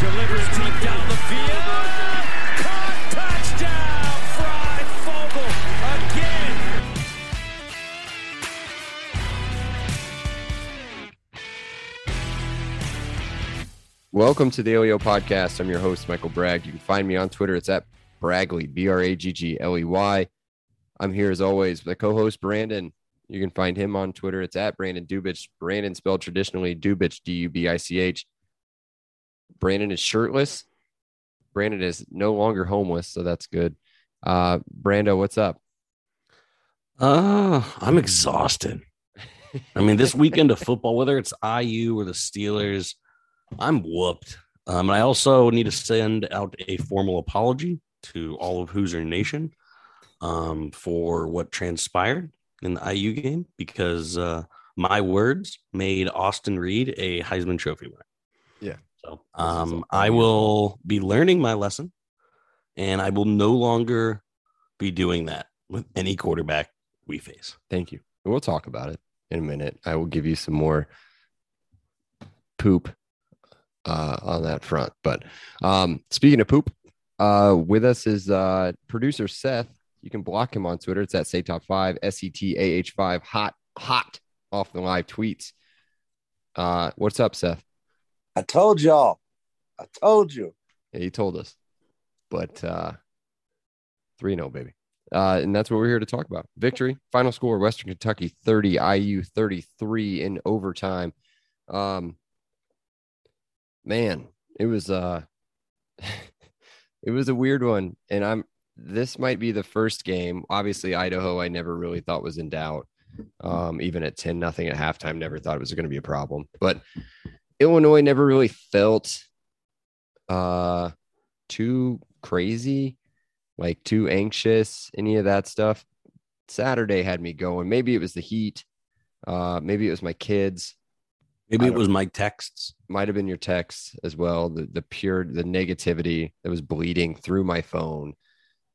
Delivers deep down the field. Caught touchdown. Fry again. Welcome to the OEO podcast. I'm your host, Michael Bragg. You can find me on Twitter. It's at Bragley, B R A G G L E Y. I'm here as always with my co host, Brandon. You can find him on Twitter. It's at Brandon Dubich. Brandon spelled traditionally Dubich, D U B I C H. Brandon is shirtless. Brandon is no longer homeless, so that's good. Uh, Brando, what's up? Uh, I'm exhausted. I mean, this weekend of football, whether it's IU or the Steelers, I'm whooped. Um, and I also need to send out a formal apology to all of Hoosier Nation um, for what transpired in the IU game because uh, my words made Austin Reed a Heisman Trophy winner. Yeah. So um, I will be learning my lesson and I will no longer be doing that with any quarterback we face. Thank you. We'll talk about it in a minute. I will give you some more poop uh, on that front. But um, speaking of poop, uh, with us is uh, producer Seth. You can block him on Twitter. It's at Say Top Five, S E T A H Five. Hot, hot off the live tweets. Uh, what's up, Seth? I told y'all. I told you. Yeah, he told us, but uh, three no, baby. Uh, and that's what we're here to talk about. Victory, final score: Western Kentucky thirty, IU thirty-three in overtime. Um, man, it was uh, it was a weird one, and I'm. This might be the first game. Obviously, Idaho, I never really thought was in doubt. Um, even at ten nothing at halftime, never thought it was going to be a problem. But Illinois never really felt uh too crazy, like too anxious, any of that stuff. Saturday had me going. Maybe it was the heat. Uh maybe it was my kids. Maybe it was my texts. Might have been your texts as well. The the pure the negativity that was bleeding through my phone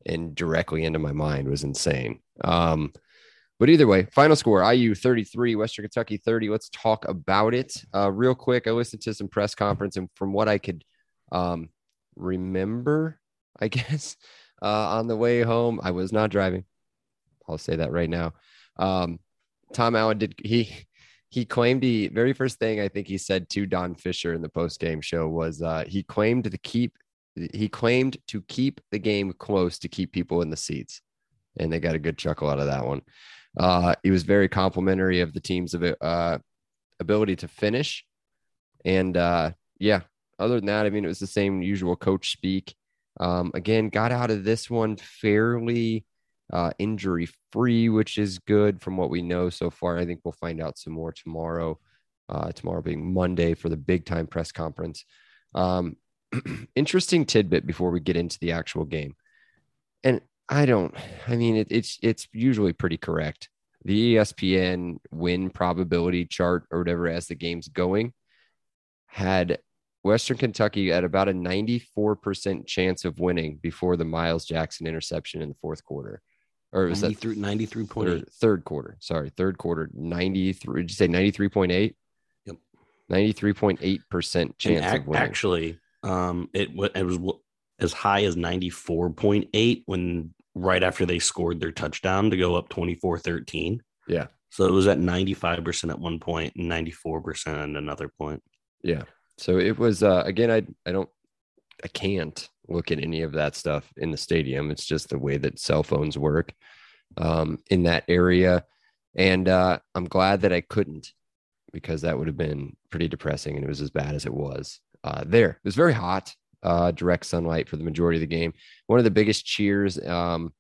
and directly into my mind was insane. Um but either way, final score IU 33, Western Kentucky 30. Let's talk about it. Uh, real quick, I listened to some press conference, and from what I could um, remember, I guess, uh, on the way home, I was not driving. I'll say that right now. Um, Tom Allen did he he claimed he very first thing I think he said to Don Fisher in the post game show was uh, he claimed to keep he claimed to keep the game close to keep people in the seats, and they got a good chuckle out of that one. Uh, he was very complimentary of the team's uh, ability to finish. And uh, yeah, other than that, I mean, it was the same usual coach speak. Um, again, got out of this one fairly uh, injury free, which is good from what we know so far. I think we'll find out some more tomorrow. Uh, tomorrow being Monday for the big time press conference. Um, interesting tidbit before we get into the actual game. And I don't. I mean, it, it's it's usually pretty correct. The ESPN win probability chart or whatever as the game's going had Western Kentucky at about a 94% chance of winning before the Miles Jackson interception in the fourth quarter. Or was that 93, 93.8. third, quarter? Sorry, third quarter, 93. Did you say 93.8? Yep. 93.8% chance ac- of winning. actually, um, it, it was as high as 94.8 when right after they scored their touchdown to go up 24 13. Yeah. So it was at 95% at one point and 94% at another point. Yeah. So it was uh again I I don't I can't look at any of that stuff in the stadium. It's just the way that cell phones work um in that area and uh I'm glad that I couldn't because that would have been pretty depressing and it was as bad as it was. Uh there. It was very hot. Uh direct sunlight for the majority of the game. One of the biggest cheers um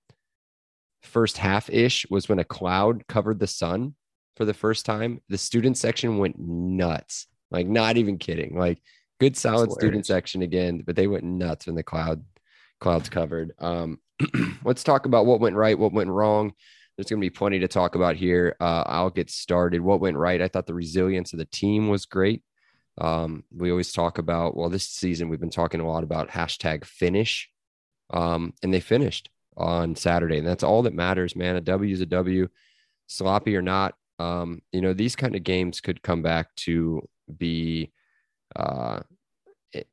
first half ish was when a cloud covered the sun for the first time. The student section went nuts. Like, not even kidding. Like, Good solid student section again, but they went nuts when the cloud clouds covered. Um, let's talk about what went right, what went wrong. There's going to be plenty to talk about here. Uh, I'll get started. What went right? I thought the resilience of the team was great. Um, we always talk about, well, this season we've been talking a lot about hashtag finish, um, and they finished on Saturday, and that's all that matters, man. A W is a W, sloppy or not. Um, you know, these kind of games could come back to be uh,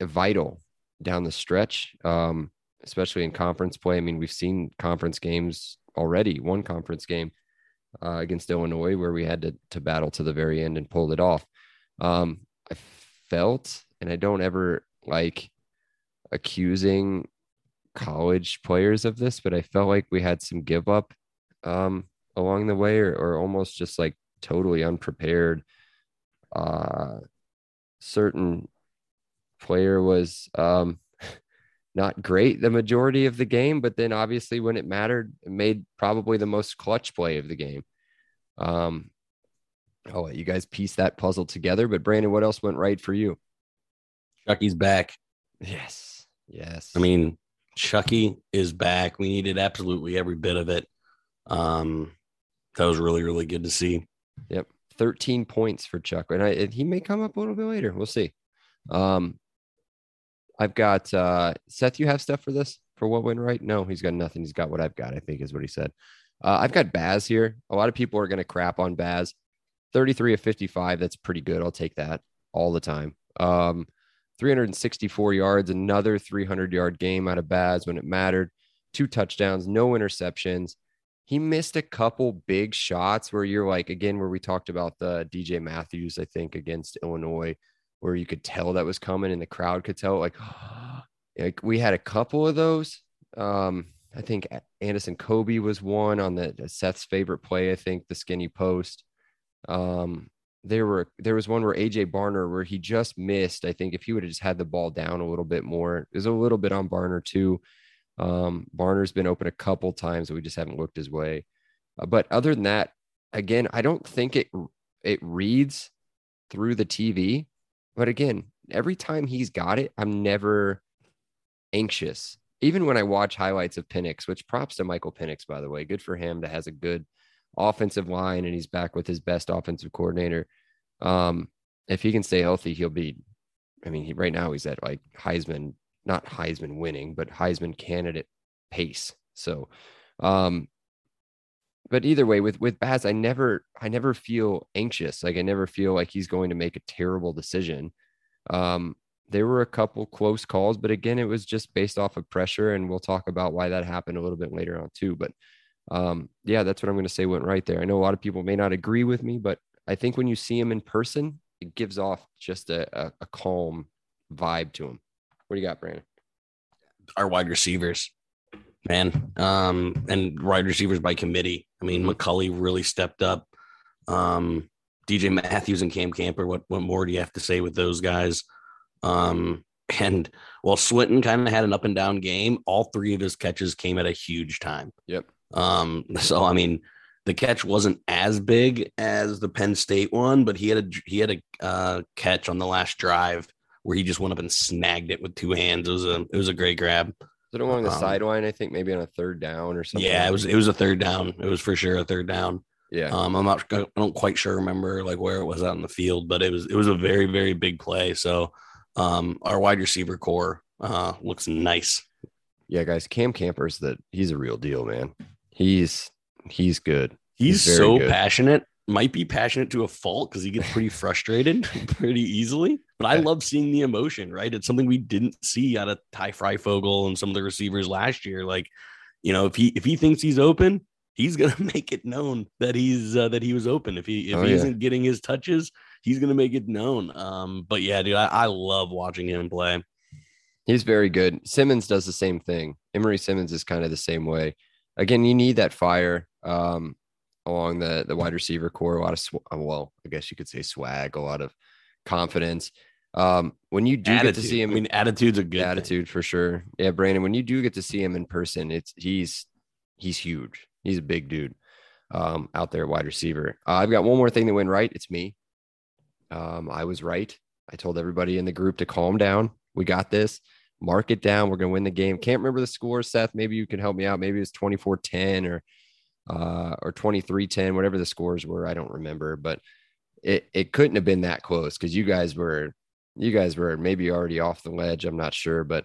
vital down the stretch, um, especially in conference play. I mean, we've seen conference games already, one conference game uh, against Illinois where we had to, to battle to the very end and pulled it off. Um, I felt, and I don't ever like accusing college players of this, but I felt like we had some give up um, along the way or, or almost just like totally unprepared. Uh, certain player was um, not great the majority of the game, but then obviously when it mattered, it made probably the most clutch play of the game. Um, I'll let you guys piece that puzzle together. But Brandon, what else went right for you? Chucky's back. Yes, yes. I mean, Chucky is back. We needed absolutely every bit of it. Um, that was really, really good to see. Yep. 13 points for Chuck. And I and he may come up a little bit later. We'll see. Um I've got uh Seth, you have stuff for this for what went right? No, he's got nothing. He's got what I've got, I think is what he said. Uh, I've got Baz here. A lot of people are going to crap on Baz. 33 of 55. That's pretty good. I'll take that all the time. Um, 364 yards, another 300 yard game out of Baz when it mattered. Two touchdowns, no interceptions he missed a couple big shots where you're like again where we talked about the DJ Matthews I think against Illinois where you could tell that was coming and the crowd could tell like like we had a couple of those um I think Andison Coby was one on the Seth's favorite play I think the skinny post um there were there was one where AJ Barner where he just missed I think if he would have just had the ball down a little bit more it was a little bit on Barner too um, Barner's been open a couple times, we just haven't looked his way. Uh, but other than that, again, I don't think it it reads through the TV. But again, every time he's got it, I'm never anxious. Even when I watch highlights of Penix, which props to Michael Penix, by the way, good for him that has a good offensive line and he's back with his best offensive coordinator. Um, if he can stay healthy, he'll be. I mean, he, right now he's at like Heisman not Heisman winning, but Heisman candidate pace. So, um, but either way, with with Baz, I never I never feel anxious. Like I never feel like he's going to make a terrible decision. Um, there were a couple close calls, but again, it was just based off of pressure, and we'll talk about why that happened a little bit later on too. But um, yeah, that's what I'm going to say went right there. I know a lot of people may not agree with me, but I think when you see him in person, it gives off just a, a, a calm vibe to him. What do you got, Brandon? Our wide receivers, man, um, and wide receivers by committee. I mean, McCulley really stepped up. Um, DJ Matthews and Cam Camper. What what more do you have to say with those guys? Um, and while Swinton kind of had an up and down game, all three of his catches came at a huge time. Yep. Um, so I mean, the catch wasn't as big as the Penn State one, but he had a he had a uh, catch on the last drive where he just went up and snagged it with two hands. It was a it was a great grab. Is it along the Um, sideline? I think maybe on a third down or something. Yeah, it was it was a third down. It was for sure a third down. Yeah. Um, I'm not I don't quite sure remember like where it was out in the field, but it was it was a very very big play. So um, our wide receiver core uh, looks nice. yeah, guys. Cam Camper's that he's a real deal, man. He's he's good. He's, He's so good. passionate. Might be passionate to a fault because he gets pretty frustrated pretty easily. But I love seeing the emotion. Right, it's something we didn't see out of Ty Fryfogle and some of the receivers last year. Like, you know, if he if he thinks he's open, he's gonna make it known that he's uh, that he was open. If he if Oh, he yeah. isn't getting his touches, he's gonna make it known. Um, but yeah, dude, I, I love watching him play. He's very good. Simmons does the same thing. Emery Simmons is kind of the same way. Again, you need that fire um, along the the wide receiver core. A lot of sw- uh, well, I guess you could say swag, a lot of confidence. Um, when you do get to see him, I mean, attitude's a good thing. attitude for sure. Yeah, Brandon, when you do get to see him in person, it's he's he's huge. He's a big dude um, out there, wide receiver. Uh, I've got one more thing that went right. It's me. Um, I was right. I told everybody in the group to calm down. We got this. Mark it down. We're going to win the game. Can't remember the score, Seth. Maybe you can help me out. Maybe it's 24 10 or uh, or 23 10, whatever the scores were. I don't remember, but it, it couldn't have been that close because you guys were, you guys were maybe already off the ledge. I'm not sure, but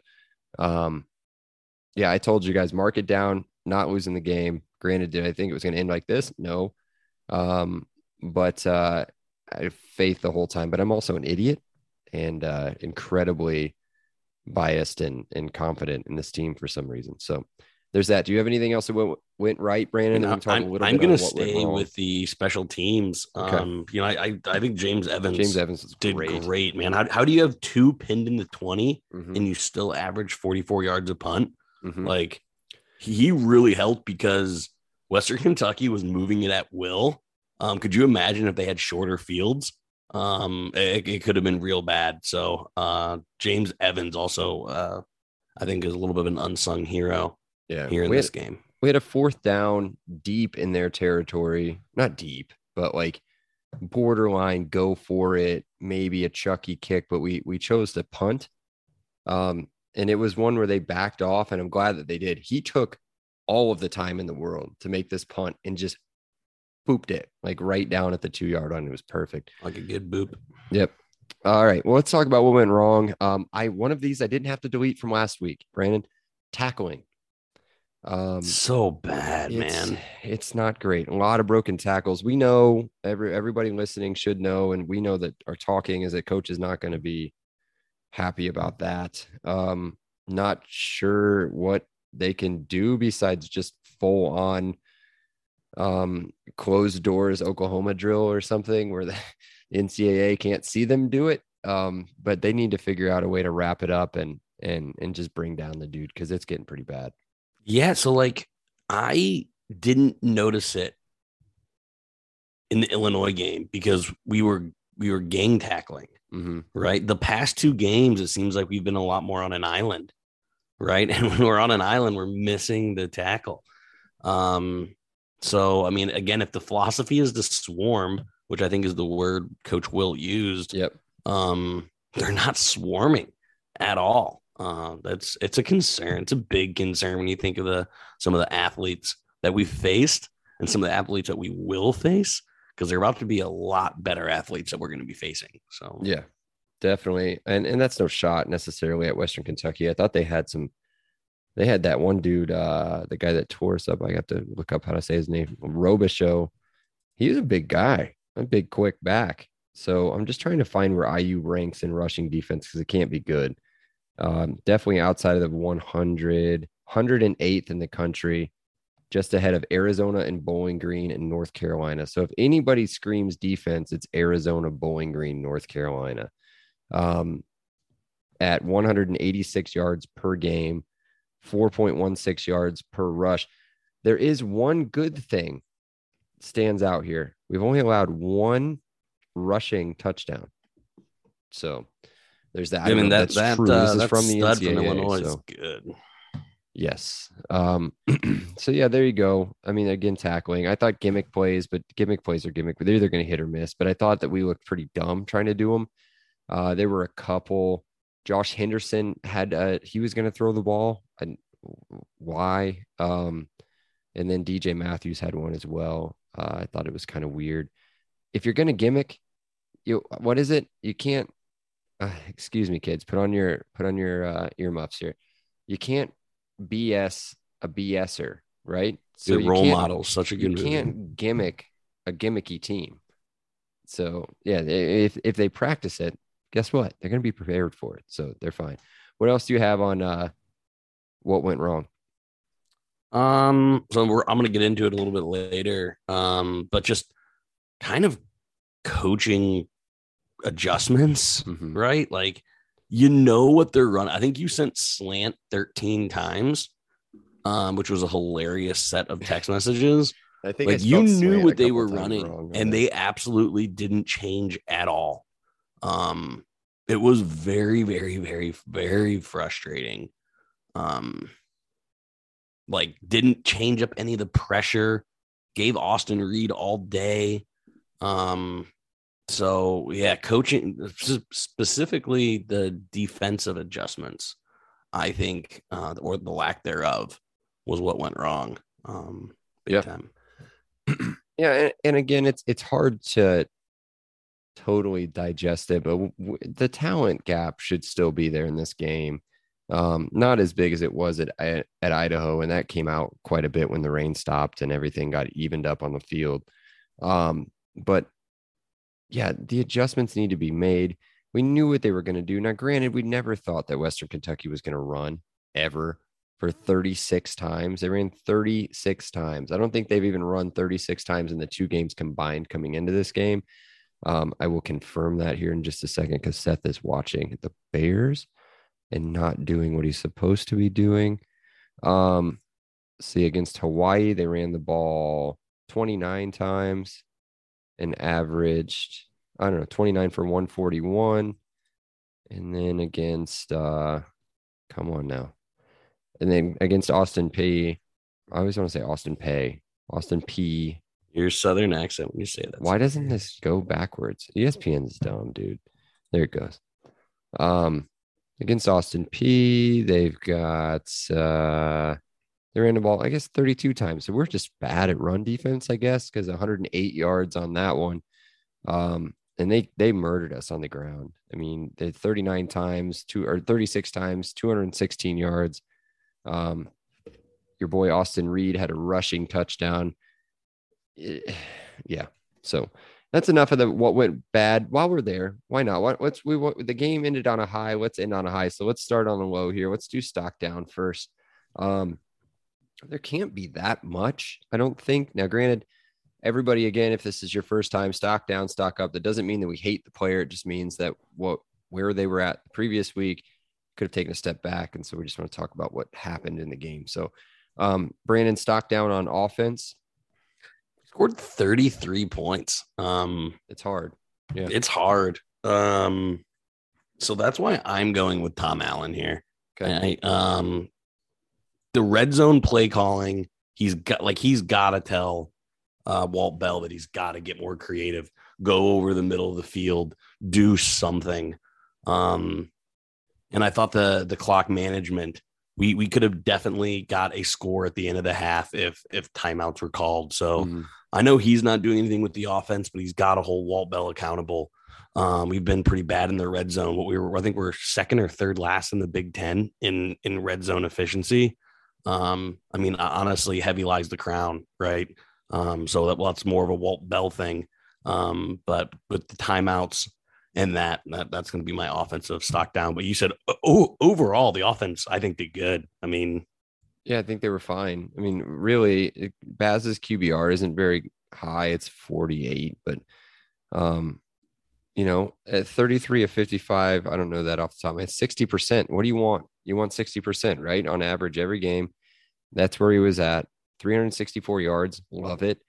um, yeah, I told you guys mark it down, not losing the game. Granted, did I think it was going to end like this? No. Um, but uh, I have faith the whole time, but I'm also an idiot and uh, incredibly biased and, and confident in this team for some reason. So there's that. Do you have anything else that went, went right, Brandon? I'm, I'm going to stay with the special teams. Okay. Um, you know, I, I, I think James Evans James Evans did great. great, man. How, how do you have two pinned in the 20 Mhm. and you still average 44 yards a punt? Mhm. Like he really helped because Western Kentucky was moving it at will. Um, could you imagine if they had shorter fields? Um, it, it could have been real bad. So uh, James Evans also, uh, I think, is a little bit of an unsung hero Yeah. here in we, this had, game. we had a fourth down deep in their territory. Not deep, but like borderline go for it, maybe a Chucky kick, but we we chose to punt. Um, and it was one where they backed off, and I'm glad that they did. He took all of the time in the world to make this punt and just pooped it like right down at the two yard line. It was perfect. Like a good boop. Yep. All right. Well, let's talk about what went wrong. Um, I one of these I didn't have to delete from last week, Brandon. Tackling. Um So bad, it's, man. It's not great. A lot of broken tackles. We know every everybody listening should know, and we know that our talking is that coach is not going to be happy about that. Um, not sure what they can do besides just full on um closed doors Oklahoma drill or something where the NCAA can't see them do it. Um, but they need to figure out a way to wrap it up and and and just bring down the dude because it's getting pretty bad. Yeah. So, like, I didn't notice it in the Illinois game because we were we were gang tackling. Mm-hmm. right? The past two games, it seems like we've been a lot more on an island, right? And when we're on an island, we're missing the tackle. Um, so I mean, again, if the philosophy is to swarm, which I think is the word Coach Will used, Yep. um, they're not swarming at all. Uh, that's it's a concern. It's a big concern when you think of the some of the athletes that we've faced and some of the athletes that we will face because they're about to be a lot better athletes that we're going to be facing. So Yeah, definitely. And and that's no shot necessarily at Western Kentucky. I thought they had some they had that one dude, uh, the guy that tore us up. I got to look up how to say his name. Robichaux. He's a big guy, a big quick back. So I'm just trying to find where IU ranks in rushing defense because it can't be good. Um, definitely outside of the 100, 108th in the country, just ahead of Arizona and Bowling Green and North Carolina. So if anybody screams defense, it's Arizona, Bowling Green, North Carolina. Um, at 186 yards per game, 4.16 yards per rush. There is one good thing stands out here. We've only allowed one rushing touchdown. So there's that. I mean that if that true. uh, this is from the NCAA. from Illinois so- good. Yes. Um, so yeah, there you go. I mean, again, tackling. I thought gimmick plays, but gimmick plays are gimmick, they're either going to hit or miss. But I thought that we looked pretty dumb trying to do them. Uh, there were a couple. Josh Henderson had uh he was going to throw the ball. And why? Um, and then DJ Matthews had one as well. Uh, I thought it was kind of weird. If you're going to gimmick, you what is it? You can't. Uh, excuse me, kids. Put on your put on your uh, earmuffs here. You can't BS a BSer, right? Good you role model, such a You good movie. can't gimmick a gimmicky team. So yeah, if if they practice it, guess what? They're going to be prepared for it, so they're fine. What else do you have on uh, what went wrong? Um, so we're I'm gonna get into it a little bit later. Um, but just kind of coaching adjustments, Mhm. right? Like you know what they're running. I think you sent slant 13 times, um, which was a hilarious set of text messages. I think I like you knew what they were running, wrong on and that. they absolutely didn't change at all. Um, it was very, very, very, very frustrating. Um, like didn't change up any of the pressure. Gave Austin Reed all day. Um, So yeah, coaching specifically the defensive adjustments, I think, uh, or the lack thereof, was what went wrong. Um, big Yeah. time. Yeah, and, and again, it's it's hard to totally digest it, but w- w- the talent gap should still be there in this game. Um, not as big as it was at, at at Idaho, and that came out quite a bit when the rain stopped and everything got evened up on the field. Um, but yeah, the adjustments need to be made. We knew what they were going to do. Now, granted, we never thought that Western Kentucky was going to run ever for 36 times. They ran 36 times. I don't think they've even run 36 times in the two games combined coming into this game. Um, I will confirm that here in just a second because Seth is watching the Bears and not doing what he's supposed to be doing. Um, see, against Hawaii, they ran the ball 29 times and averaged, I don't know, 29 for 141. And then against, uh, come on now. And then against Austin Peay, I always want to say Austin Pay, Austin Peay. Your southern accent when you say that. Why doesn't this go backwards? ESPN's dumb, dude. There it goes. Um, against Austin Peay, they've got uh they ran the ball, I guess, 32 times. So we're just bad at run defense, I guess, because 108 yards on that one. Um, and they they murdered us on the ground. I mean, they 39 times, two or 36 times, 216 yards. Um, your boy Austin Reed had a rushing touchdown. Eh, yeah. So that's enough of the what went bad while we're there. Why not? What, what's we what, the game ended on a high. Let's end on a high. So let's start on a low here. Let's do stock down first. Um, there can't be that much, I don't think. Now, granted, everybody again, if this is your first time, stock down, stock up. That doesn't mean that we hate the player. It just means that what where they were at the previous week could have taken a step back. And so we just want to talk about what happened in the game. So um Brandon stock down on offense. Scored 33 points. Um, It's hard. Yeah. it's hard. Um, so that's why I'm going with Tom Allen here. Okay. I, um, the red zone play calling, he's got like he's got to tell uh, Walt Bell that he's got to get more creative, go over the middle of the field, do something. Um, and I thought the the clock management, we we could have definitely got a score at the end of the half if if timeouts were called. So. Mhm. I know he's not doing anything with the offense, but he's got to hold Walt Bell accountable. Um, we've been pretty bad in the red zone. What we were, I think, we're second or third last in the Big Ten in in red zone efficiency. Um, I mean, honestly, heavy lies the crown, right? Um, so that well, that's more of a Walt Bell thing. Um, but with the timeouts and that, that that's going to be my offensive stock down. But you said oh, overall, the offense I think did good. I mean, Yeah, I think they were fine. I mean, really, it- Baz's QBR isn't very high. It's 48, but um, you know, at 33 of 55, I don't know that off the top. head, 60%. What do you want? You want 60%, right? On average every game. That's where he was at. 364 yards. Love it.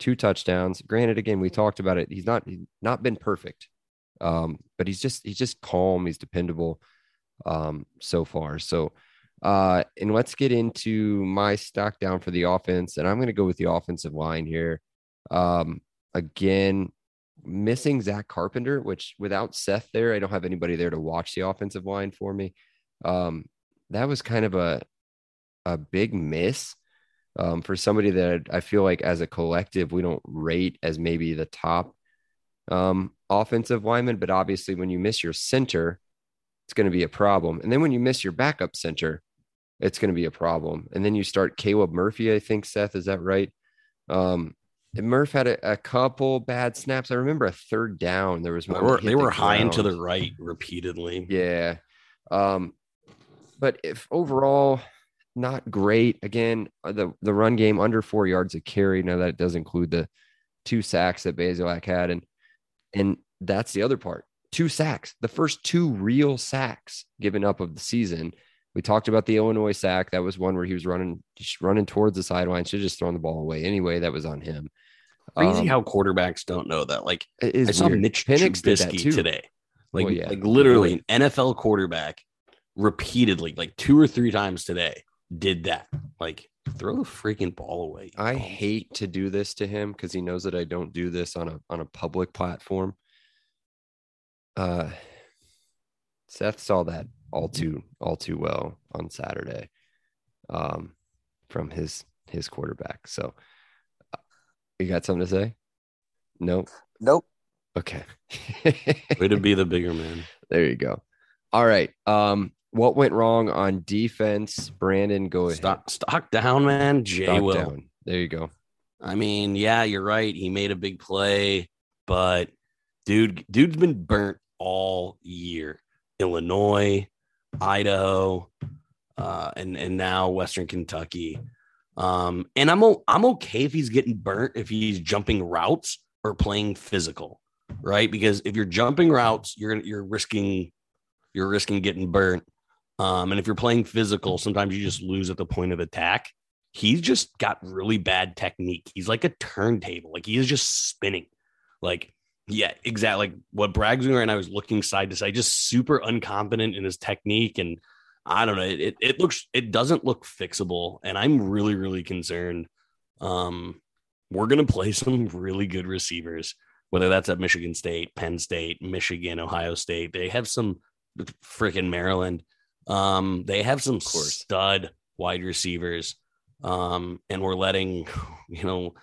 Two touchdowns. Granted, again, we talked about it. He's not he's not been perfect. Um, but he's just he's just calm, he's dependable um so far. So uh, and let's get into my stock down for the offense. And I'm going to go with the offensive line here. Um, again, missing Zach Carpenter, which without Seth there, I don't have anybody there to watch the offensive line for me. Um, that was kind of a a big miss um, for somebody that I feel like as a collective we don't rate as maybe the top um, offensive lineman. But obviously, when you miss your center, it's going to be a problem. And then when you miss your backup center, it's going to be a problem. And then you start Caleb Murphy, I think, Seth, is that right? Um, Murph had a, a couple bad snaps. I remember a third down. There was they were, they the were high and to the right repeatedly. Yeah. Um, but if overall not great, again, uh, the the run game under four yards of carry. Now that does include the two sacks that Bazelak had, and and that's the other part. Two sacks, the first two real sacks given up of the season. We talked about the Illinois sack. That was one where he was running, just running towards the sideline. Should have just thrown the ball away anyway. That was on him. Crazy Um, how quarterbacks don't know that. Like I saw weird. Mitch Penix Trubisky today. Like, Well, yeah. like literally an NFL quarterback repeatedly, like two or three times today, did that. Like throw the freaking ball away. I bums. hate to do this to him because he knows that I don't do this on a on a public platform. uh, Seth saw that all too all too well on Saturday, um, from his his quarterback. So, uh, you got something to say? Nope. Nope. Okay. Way to be the bigger man. there you go. All right. Um, what went wrong on defense? Brandon, go ahead. Stock, stock down, man. Jay Stock will. down. There you go. I mean, yeah, you're right. He made a big play, but dude, dude's been burnt all year. Illinois, Idaho, uh, and and now Western Kentucky. Um, and I'm I'm okay if he's getting burnt if he's jumping routes or playing physical, right? Because if you're jumping routes, you're you're risking you're risking getting burnt. Um, and if you're playing physical, sometimes you just lose at the point of attack he's just got really bad technique. He's like a turntable. Like he is just spinning. Like, yeah, exactly. Like what Bragg's doing right now is looking side to side, just super unconfident in his technique. And I don't know. It, it, it looks, it doesn't look fixable. And I'm really, really concerned. Um, we're going to play some really good receivers, whether that's at Michigan State, Penn State, Michigan, Ohio State. They have some freaking Maryland. Um, they have some stud wide receivers um, and we're letting you know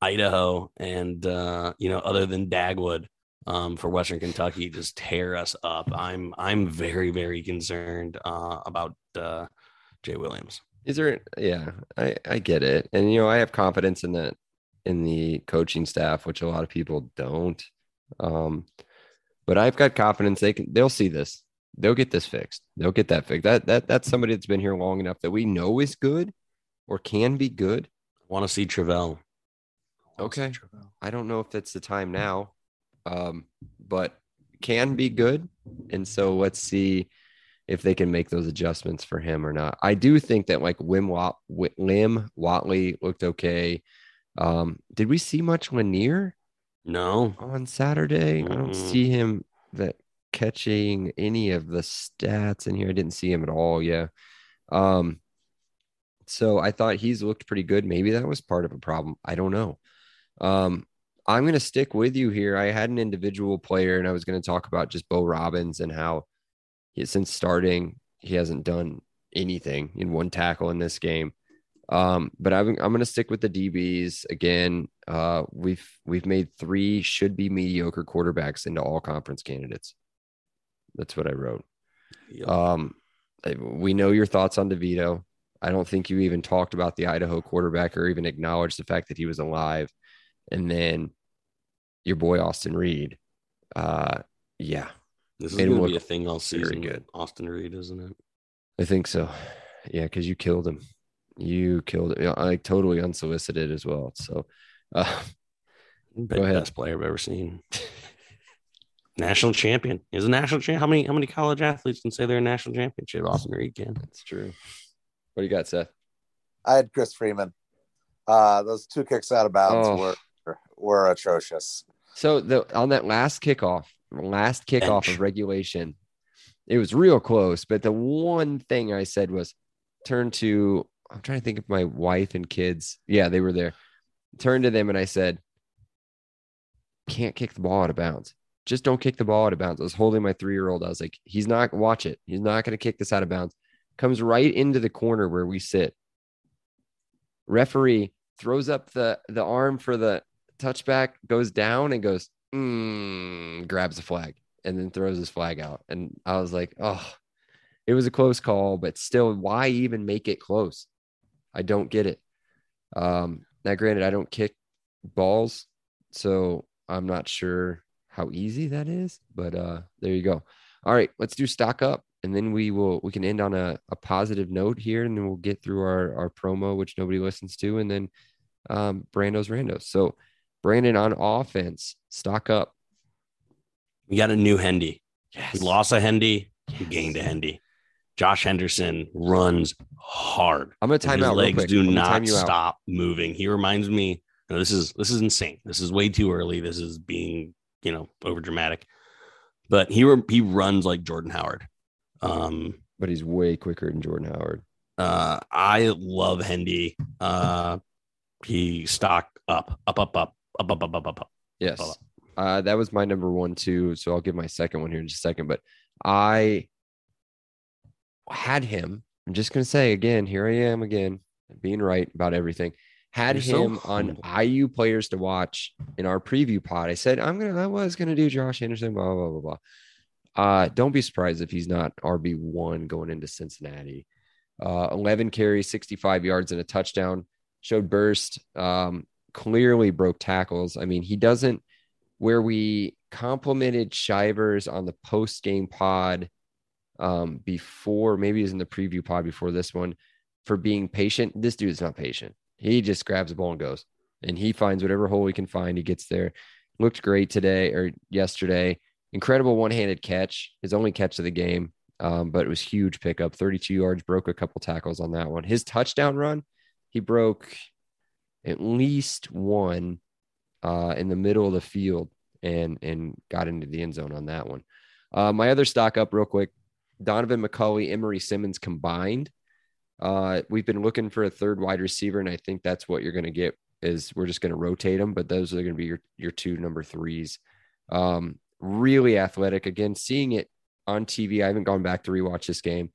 Idaho and uh, you know other than Dagwood um, for Western Kentucky just tear us up. I'm I'm very very concerned uh, about uh, Jay Williams. Is there? Yeah, I I get it, and you know I have confidence in that in the coaching staff, which a lot of people don't. Um, but I've got confidence they can. They'll see this. They'll get this fixed. They'll get that fixed. That that that's somebody that's been here long enough that we know is good or can be good. I Want to see Travell? Okay. I don't know if that's the time now, um, but can be good. And so let's see if they can make those adjustments for him or not. I do think that like Wim Wat, Lem Watley looked okay. Um, did we see much Lanier No, on Saturday? I don't see him that catching any of the stats in here. I didn't see him at all. Yeah. Um, so I thought he's looked pretty good. Maybe that was part of a problem. I don't know. Um, I'm going to stick with you here. I had an individual player and I was going to talk about just Bo Robbins and how he, since starting, he hasn't done anything in one tackle in this game. Um, but I'm, I'm going to stick with the DBs again. Uh, we've we've made three should be mediocre quarterbacks into all conference candidates. That's what I wrote. Yep. Um, we know your thoughts on DeVito. I don't think you even talked about the Idaho quarterback or even acknowledged the fact that he was alive. And then your boy Austin Reed. Uh, yeah, this is going to be a look thing all very season. good. Austin Reed, isn't it? I think so. Yeah, because you killed him. You killed him. Like totally unsolicited as well. So, uh, Best, ahead. best player I've ever seen. national champion. is a national champ. How many how many college athletes can say they're a national championship? Austin Reed can. that's true. What do you got, Seth? I had Chris Freeman. Uh, those two kicks out of bounds Oh. were were atrocious. So the on that last kickoff, last kickoff Bench. of regulation, it was real close. But the one thing I said was turn to I'm trying to think of my wife and kids. Yeah, they were there. Turned to them and I said, Can't kick the ball out of bounds. Just don't kick the ball out of bounds. I was holding my three year old. I was like, he's not watch it. He's not going to kick this out of bounds. Comes right into the corner where we sit. Referee throws up the the arm for the touchback, goes down and goes, mm, grabs the flag and then throws his flag out. And I was like, oh, it was a close call, but still, why even make it close? I don't get it. Um, now, granted, I don't kick balls, so I'm not sure how easy that is, but uh, there you go. All right, let's do stock up, and then we will we can end on a, a positive note here, and then we'll get through our our promo, which nobody listens to, and then um, Brando's randos. So, Brandon on offense, stock up. We got a new Hendy. Yes. We lost a Hendy. We gained a Hendy. Josh Henderson runs hard. I'm gonna time his out. legs do not time you out. stop moving. He reminds me. you know, this is this is insane. This is way too early. This is being you know over dramatic. But he he runs like Jordan Howard. Um, but he's way quicker than Jordan Howard. uh, I love Hendy. Uh, he stock up, up, up, up, up, up, up, up, up, up. Yes. Uh, that was my number one too. So I'll give my second one here in just a second. But I had him. I'm just gonna say again, here I am again, being right about everything. Had You're so him on. IU players to watch in our preview pod. I said I'm gonna I was gonna do Josh Anderson, blah blah blah blah. Uh, don't be surprised if he's not RB one going into Cincinnati. Uh, 11 carries, 65 yards, and a touchdown. Showed burst. Um, clearly broke tackles. I mean, he doesn't. Where we complimented Shivers on the post game pod um, before, maybe it was in the preview pod before this one, for being patient. This dude's not patient. He just grabs the ball and goes, and he finds whatever hole he can find. He gets there. Looked great today or yesterday. Incredible one handed catch, his only catch of the game, um, but it was huge pickup. 32 yards, broke a couple tackles on that one. His touchdown run, he broke at least one uh, in the middle of the field and and got into the end zone on that one. Uh, my other stock up real quick: Donovan McCulley, Emery Simmons combined. Uh, we've been looking for a third wide receiver, and I think that's what you're going to get. Is we're just going to rotate them, but those are going to be your your two number threes. Um, really athletic. Again, seeing it on TV, I haven't gone back to rewatch this game.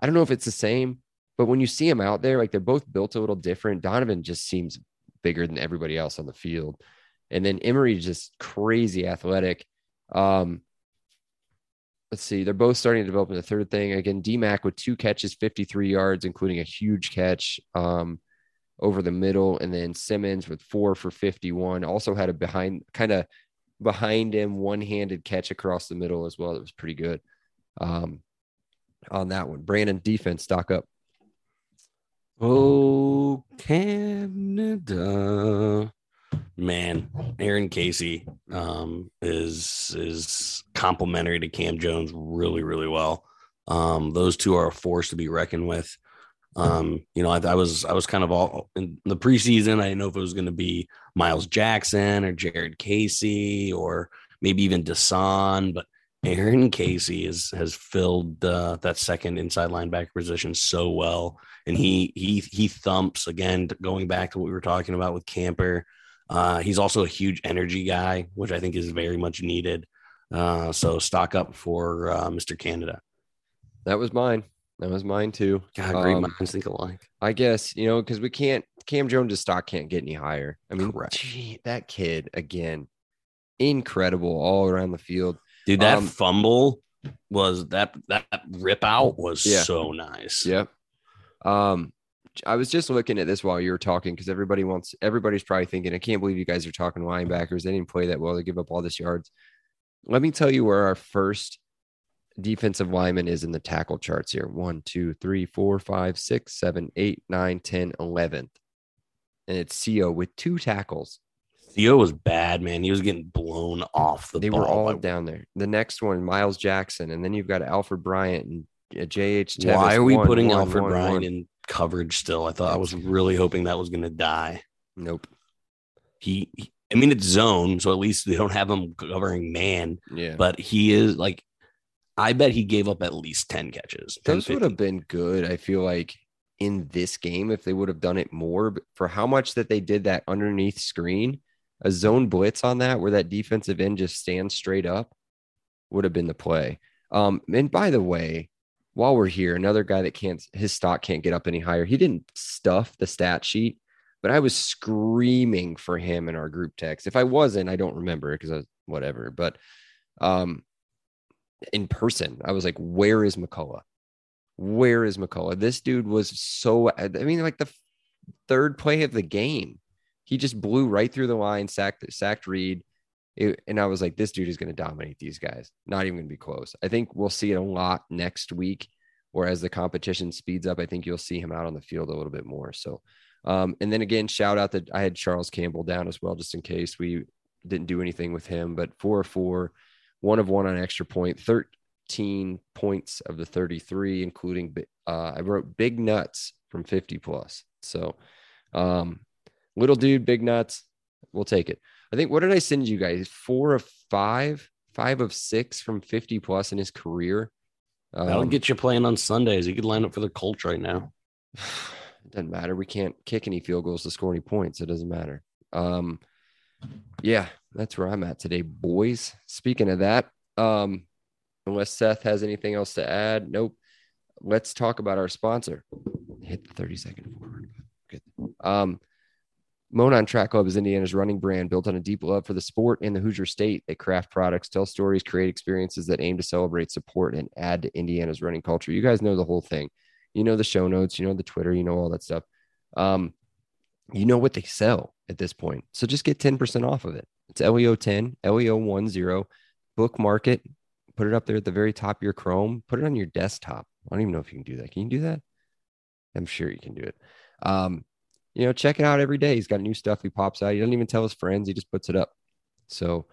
I don't know if it's the same, but when you see them out there, like they're both built a little different. Donovan just seems bigger than everybody else on the field. And then Emery just crazy athletic. Um, let's see, they're both starting to develop in the third thing. Again, DMAC with two catches, 53 yards, including a huge catch um, over the middle. And then Simmons with four for 51. Also had a behind kind of behind him one-handed catch across the middle as well. It was pretty good. Um, on that one. Brandon defense stock up. Oh, Canada. Man, Aaron Casey um, is is complimentary to Cam Jones really, really well. Um, those two are a force to be reckoned with. Um, you know, I, I was I was kind of all in the preseason. I didn't know if it was going to be Miles Jackson or Jared Casey or maybe even Dasan, but Aaron Casey is, has filled uh, that second inside linebacker position so well, and he he he thumps again. Going back to what we were talking about with Camper, uh, he's also a huge energy guy, which I think is very much needed. Uh, so stock up for uh, Mr. Canada. That was mine. That was mine too. God, great Um, minds think alike. I guess, you know, because we can't, Cam Jones' stock can't get any higher. I mean, gee, that kid, again, incredible all around the field. Dude, that um, fumble was that that rip out was Yeah. so nice. Yep. Um, I was just looking at this while you were talking because everybody wants, everybody's probably thinking, I can't believe you guys are talking linebackers. They didn't play that well. They give up all this yards. Let me tell you where our first defensive lineman is in the tackle charts here one, two, three, four, five, six, seven, eight, nine, 10, 11th. And it's CO with two tackles. Theo was bad, man. He was getting blown off the they ball. were all down there. The next one, Miles Jackson, and then you've got Alfred Bryant and JH. Tevis. Why are we One, putting one, Alfred one, Bryan in coverage still? I thought I was really hoping that was going to die. Nope. He, he- I mean, it's zone, so at least they don't have him covering man, Yeah. but he is like, I bet he gave up at least 10 catches. 10, Those would have been good. I feel like in this game if they would have done it more. But for how much that they did that underneath screen, a zone blitz on that where that defensive end just stands straight up would have been the play. Um, and by the way, while we're here, another guy that can't his stock can't get up any higher. He didn't stuff the stat sheet, but I was screaming for him in our group text. If I wasn't, I don't remember it because I was whatever. But um in person, I was like, where is McCullough? Where is McCullough? This dude was so I mean, like the third play of the game. He just blew right through the line, sacked sacked Reed. It- and I was like, this dude is going to dominate these guys. Not even going to be close. I think we'll see it a lot next week, or as the competition speeds up, I think you'll see him out on the field a little bit more. So, um, and then again, shout out that I had Charles Campbell down as well, just in case we didn't do anything with him. But four of four, one of one on extra point, 13 points of the 33, including uh, I wrote big nuts from 50 plus. So, um, little dude, big nuts, we'll take it. I think what did I send you guys? Four of five, five of six from 50 plus in his career. That'll Um, get you playing on Sundays. You could line up for the Colts right now. it doesn't matter. We can't kick any field goals to score any points. It doesn't matter. Um, yeah, that's where I'm at today, boys. Speaking of that, um, unless Seth has anything else to add, nope. Let's talk about our sponsor. Hit the 30 second forward. Good. Um, Monon Track Club is Indiana's running brand built on a deep love for the sport and the Hoosier State. They craft products, tell stories, create experiences that aim to celebrate, support, and add to Indiana's running culture. You guys know the whole thing. You know the show notes, you know the Twitter, you know all that stuff. Um, you know what they sell at this point. So just get 10% off of it. It's LEO 10, LEO 10, bookmark it, put it up there at the very top of your Chrome, put it on your desktop. I don't even know if you can do that. Can you do that? I'm sure you can do it. Um, you know, check it out every day. He's got new stuff he pops out. He doesn't even tell his friends, he just puts it up. So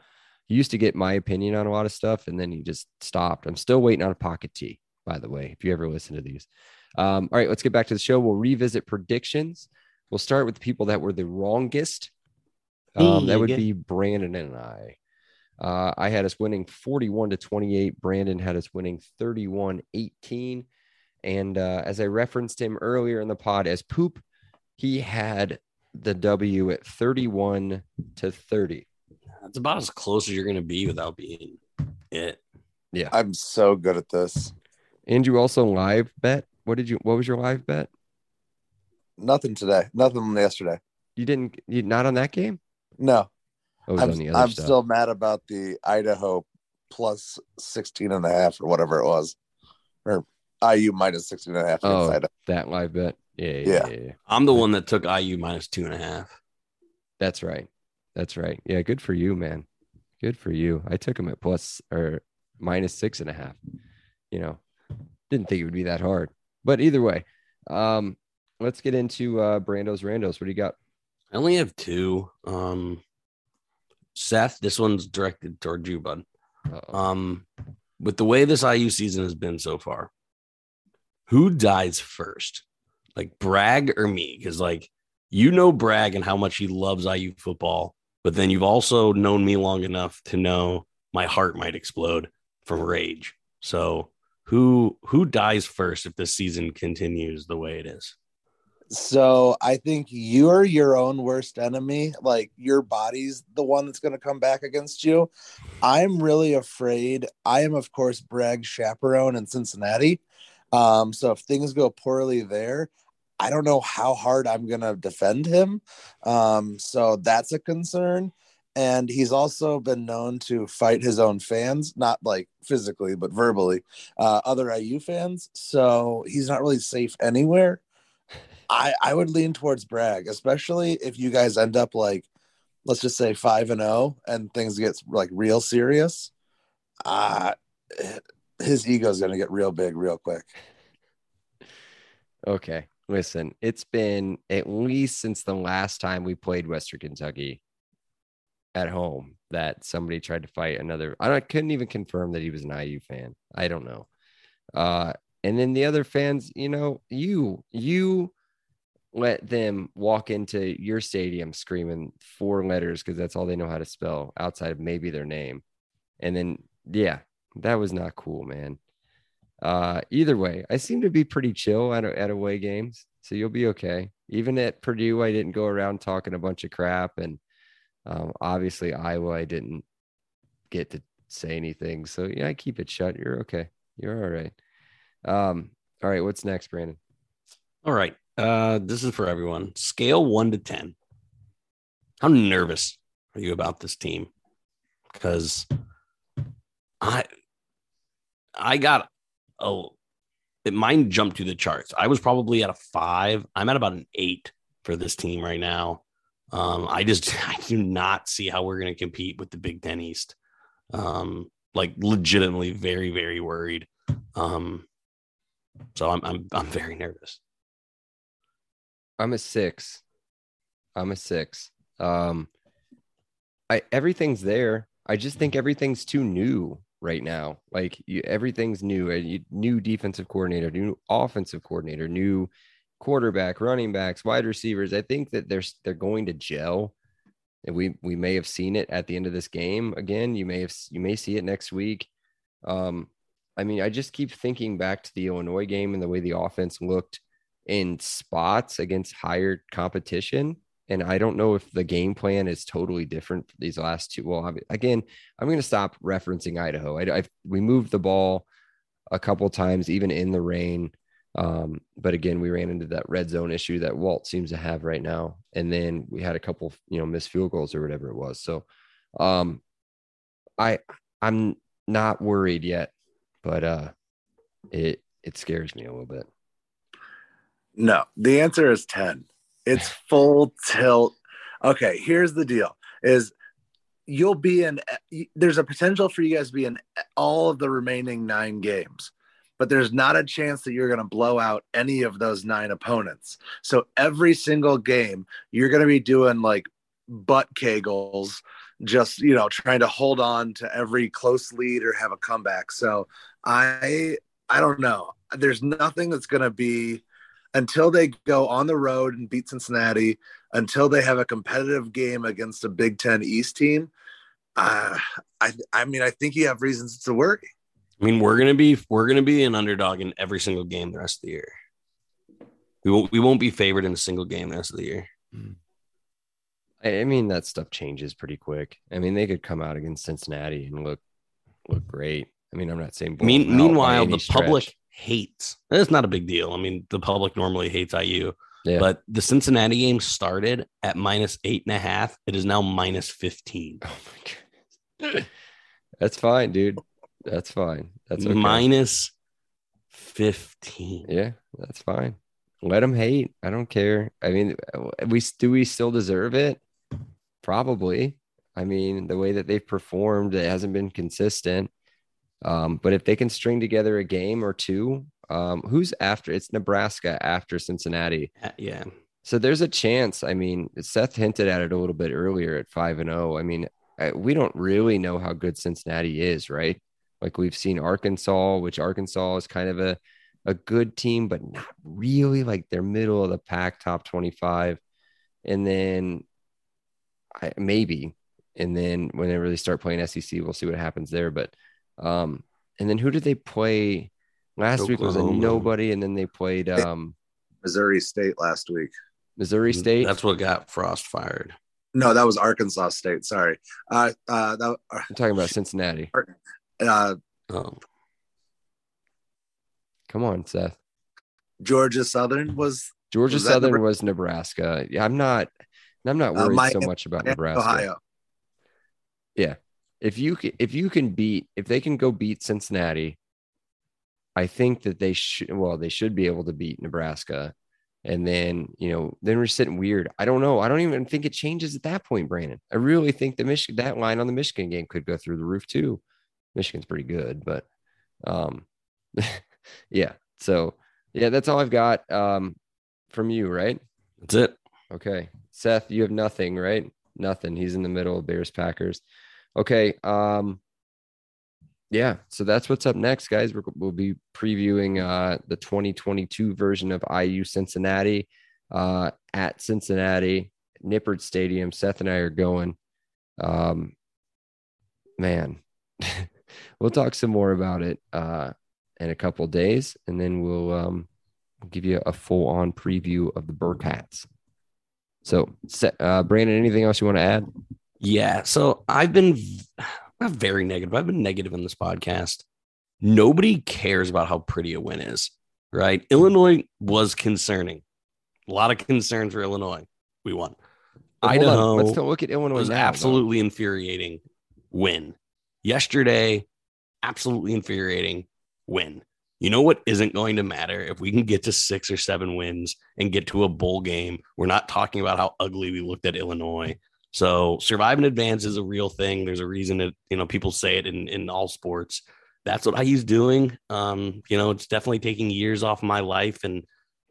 he used to get my opinion on a lot of stuff and then he just stopped. I'm still waiting on a pocket tee, by the way, if you ever listen to these. Um, all right, let's get back to the show. We'll revisit predictions. We'll start with the people that were the wrongest. Um, that would be Brandon and I. Uh, I had us winning 41 to 28. Brandon had us winning 31 18. And uh, as I referenced him earlier in the pod as poop, he had the W at 31 to 30. That's about as close as you're going to be without being it. Yeah. I'm so good at this. And you also live bet. What did you, what was your live bet? Nothing today. Nothing yesterday. You didn't, you not on that game? No. Oh, was I'm, on the other I'm still mad about the Idaho plus 16 and a half or whatever it was. Or IU minus 16 and a half Oh. that live bet. Yeah, yeah, Yeah. yeah, yeah. I'm the one that took IU minus two and a half. That's right. That's right. Yeah, good for you, man. Good for you. I took him at plus or minus six and a half. You know, didn't think it would be that hard. But either way, um, let's get into uh Brando's Randos. What do you got? I only have two. Um, Seth, this one's directed toward you, bud. Uh-oh. Um, with the way this IU season has been so far, who dies first? Like Bragg or me? Because like you know Bragg and how much he loves IU football, but then you've also known me long enough to know my heart might explode from rage. So who who dies first if this season continues the way it is? So I think you're your own worst enemy. Like your body's the one that's going to come back against you. I'm really afraid. I am, of course, Bragg's chaperone in Cincinnati. Um, so if things go poorly there, I don't know how hard I'm going to defend him. Um, so that's a concern. And he's also been known to fight his own fans, not like physically, but verbally, uh, other IU fans. So he's not really safe anywhere. I, I would lean towards Bragg, especially if you guys end up like, let's just say five and zero, and things get like real serious. Uh his ego is going to get real big real quick. Okay. Listen, it's been at least since the last time we played Western Kentucky at home that somebody tried to fight another. I, couldn't even confirm that he was an IU fan. I don't know. Uh, and then the other fans, you know, you you let them walk into your stadium screaming four letters because that's all they know how to spell outside of maybe their name. And then yeah, that was not cool, man. Uh, either way, I seem to be pretty chill at, at away games, so you'll be okay. Even at Purdue, I didn't go around talking a bunch of crap, and um, obviously Iowa, I didn't get to say anything. So yeah, I keep it shut. You're okay. You're all right. Um, all right. What's next, Brandon? All right. Uh, this is for everyone. Scale one to 10. How nervous are you about this team? Because I, I got a, it, mine jumped to the charts. I was probably at a five. I'm at about an eight for this team right now. Um, I just, I do not see how we're going to compete with the Big Ten East. Um, like legitimately very, very worried. Um, so I'm, I'm, I'm very nervous. I'm a six. I'm a six. Um, I everything's there. I just think everything's too new right now. Like you, everything's new. A new defensive coordinator, new offensive coordinator, new quarterback, running backs, wide receivers. I think that they're they're going to gel, and we we may have seen it at the end of this game again. You may have you may see it next week. Um, I mean, I just keep thinking back to the Illinois game and the way the offense looked in spots against higher competition and I don't know if the game plan is totally different for these last two. Well, again, I'm going to stop referencing Idaho. I, I've, we moved the ball a couple times, even in the rain. Um, but again, we ran into that red zone issue that Walt seems to have right now. And then we had a couple, you know, missed field goals or whatever it was. So um I I'm not worried yet, but uh it it scares me a little bit. No, the answer is 10. It's full tilt. Okay, here's the deal is you'll be in there's a potential for you guys to be in all of the remaining 9 games but there's not a chance that you're going to blow out any of those nine opponents. So every single game, you're going to be doing like butt kegels, just, you know, trying to hold on to every close lead or have a comeback. So I, I don't know. There's nothing that's going to be until they go on the road and beat Cincinnati, until they have a competitive game against a Big Ten East team. Uh, I, I mean, I think you have reasons to worry. I mean, we're gonna be we're gonna be an underdog in every single game the rest of the year. We won't we won't be favored in a single game the rest of the year. I mean, that stuff changes pretty quick. I mean, they could come out against Cincinnati and look look great. I mean, I'm not saying. Mean, meanwhile, the stretch. public hates. It's not a big deal. I mean, the public normally hates IU, yeah. but the Cincinnati game started at minus eight and a half. It is now minus fifteen. Oh my god, that's fine, dude. That's fine. That's okay. minus 15. Yeah, that's fine. Let them hate. I don't care. I mean, we do we still deserve it? Probably. I mean, the way that they've performed, it hasn't been consistent. Um, but if they can string together a game or two, um, who's after? It's Nebraska after Cincinnati. Uh, yeah. So there's a chance. I mean, Seth hinted at it a little bit earlier at five and zero. Oh. I mean, I, we don't really know how good Cincinnati is, right? Like we've seen Arkansas, which Arkansas is kind of a, a good team, but not really like they're middle of the pack, top 25. And then I, maybe, and then when they really start playing SEC, we'll see what happens there. But, um, and then who did they play last Oklahoma. week? Was a nobody, and then they played um, Missouri State last week. Missouri State. That's what got Frost fired. No, that was Arkansas State. Sorry. Uh, uh, that, uh, I'm talking about Cincinnati. Uh, oh. Come on, Seth. Georgia Southern was Georgia was Southern Nebraska? was Nebraska. Yeah, I'm not. I'm not uh, worried uh, my, so much about Nebraska. Ohio. Yeah, if you can, if you can beat, if they can go beat Cincinnati, I think that they should. Well, they should be able to beat Nebraska, and then you know, then we're sitting weird. I don't know. I don't even think it changes at that point, Brandon. I really think the Michigan that line on the Michigan game could go through the roof too. Michigan's pretty good, but um, yeah. So yeah, that's all I've got um from you, right? That's it. Okay, Seth, you have nothing, right? Nothing. He's in the middle of Bears Packers. Okay. Um, yeah. So that's what's up next, guys. we will be previewing uh the 2022 version of IU Cincinnati uh at Cincinnati Nippert Stadium. Seth and I are going. Um, man. we'll talk some more about it uh, in a couple days, and then we'll um, give you a full on preview of the Bearcats. So, uh, Brandon, anything else you want to add? Yeah. So I've been not very negative. I've been negative in this podcast. Nobody cares about how pretty a win is, right? Illinois was concerning. A lot of concerns for Illinois. We won. But Idaho. Let's look at Illinois. Was now, absolutely though. infuriating. Win yesterday absolutely infuriating win. You know what isn't going to matter if we can get to six or seven wins and get to a bowl game. We're not talking about how ugly we looked at Illinois. So survive and advance is a real thing. There's a reason that you know people say it in in all sports. That's what IU's doing. Um, you know, it's definitely taking years off my life, and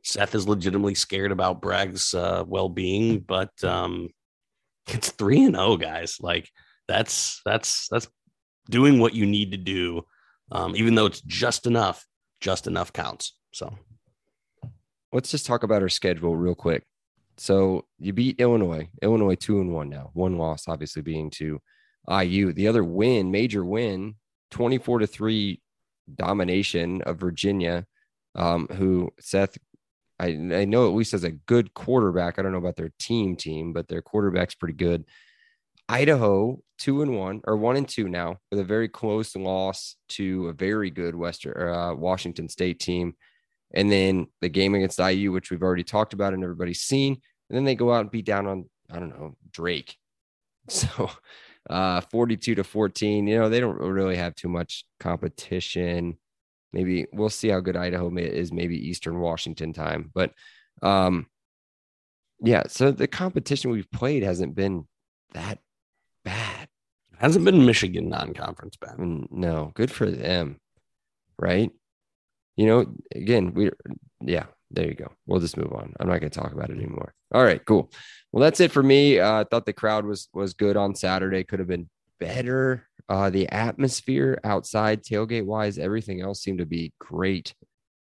Seth is legitimately scared about Bragg's uh, well being. But um, it's three and zero, oh, guys. Like that's that's that's doing what you need to do, um, even though it's just enough, just enough counts. So let's just talk about our schedule real quick. So you beat Illinois, Illinois two and one now, one loss obviously being to IU. The other win, major win, 24 to three domination of Virginia, um, who Seth I, I know at least as a good quarterback. I don't know about their team team, but their quarterback's pretty good. Idaho two and one or one and two now with a very close loss to a very good Western uh, Washington State team, and then the game against IU, which we've already talked about and everybody's seen, and then they go out and beat down on I don't know Drake, so uh, 42 to 14. You know they don't really have too much competition. Maybe we'll see how good Idaho is. Maybe Eastern Washington time, but um, yeah. So the competition we've played hasn't been that bad. Hasn't been Michigan non-conference bad. No, good for them, right? You know, again, we, yeah, there you go. We'll just move on. I'm not going to talk about it anymore. All right, cool. Well, that's it for me. Uh, I thought the crowd was was good on Saturday. Could have been better. Uh, the atmosphere outside, tailgate wise, everything else seemed to be great.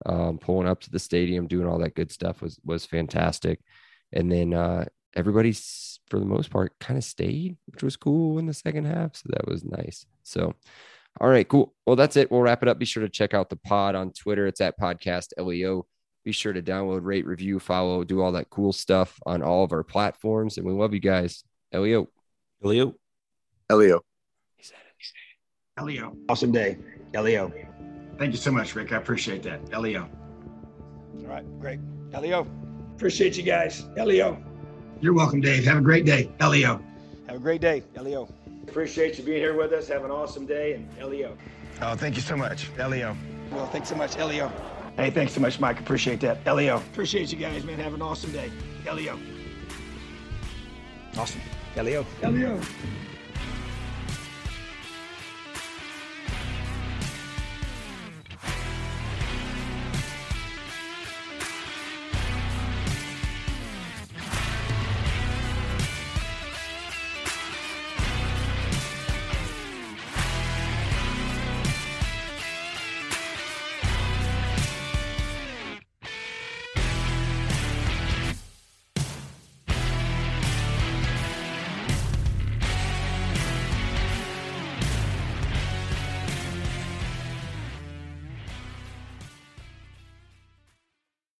Um, pulling up to the stadium, doing all that good stuff was was fantastic. And then uh, everybody's for the most part kind of stayed, which was cool in the second half. So that was nice. So, all right, cool. Well, that's it. We'll wrap it up. Be sure to check out the pod on Twitter. It's at podcast LEO. Be sure to download, rate, review, follow, do all that cool stuff on all of our platforms. And we love you guys. LEO. Elio. Elio. He said it. He said it. Leo. Awesome day. Leo. Thank you so much, Rick. I appreciate that. Leo. All right, great. Leo. Appreciate you guys. Leo. You're welcome, Dave. Have a great day. Leo. Have a great day. Leo. Appreciate you being here with us. Have an awesome day. And Leo. Oh, thank you so much. Leo. Well, thanks so much, Leo. Hey, thanks so much, Mike. Appreciate that. Leo. Appreciate you guys, man. Have an awesome day. Leo. Awesome. Leo. Leo.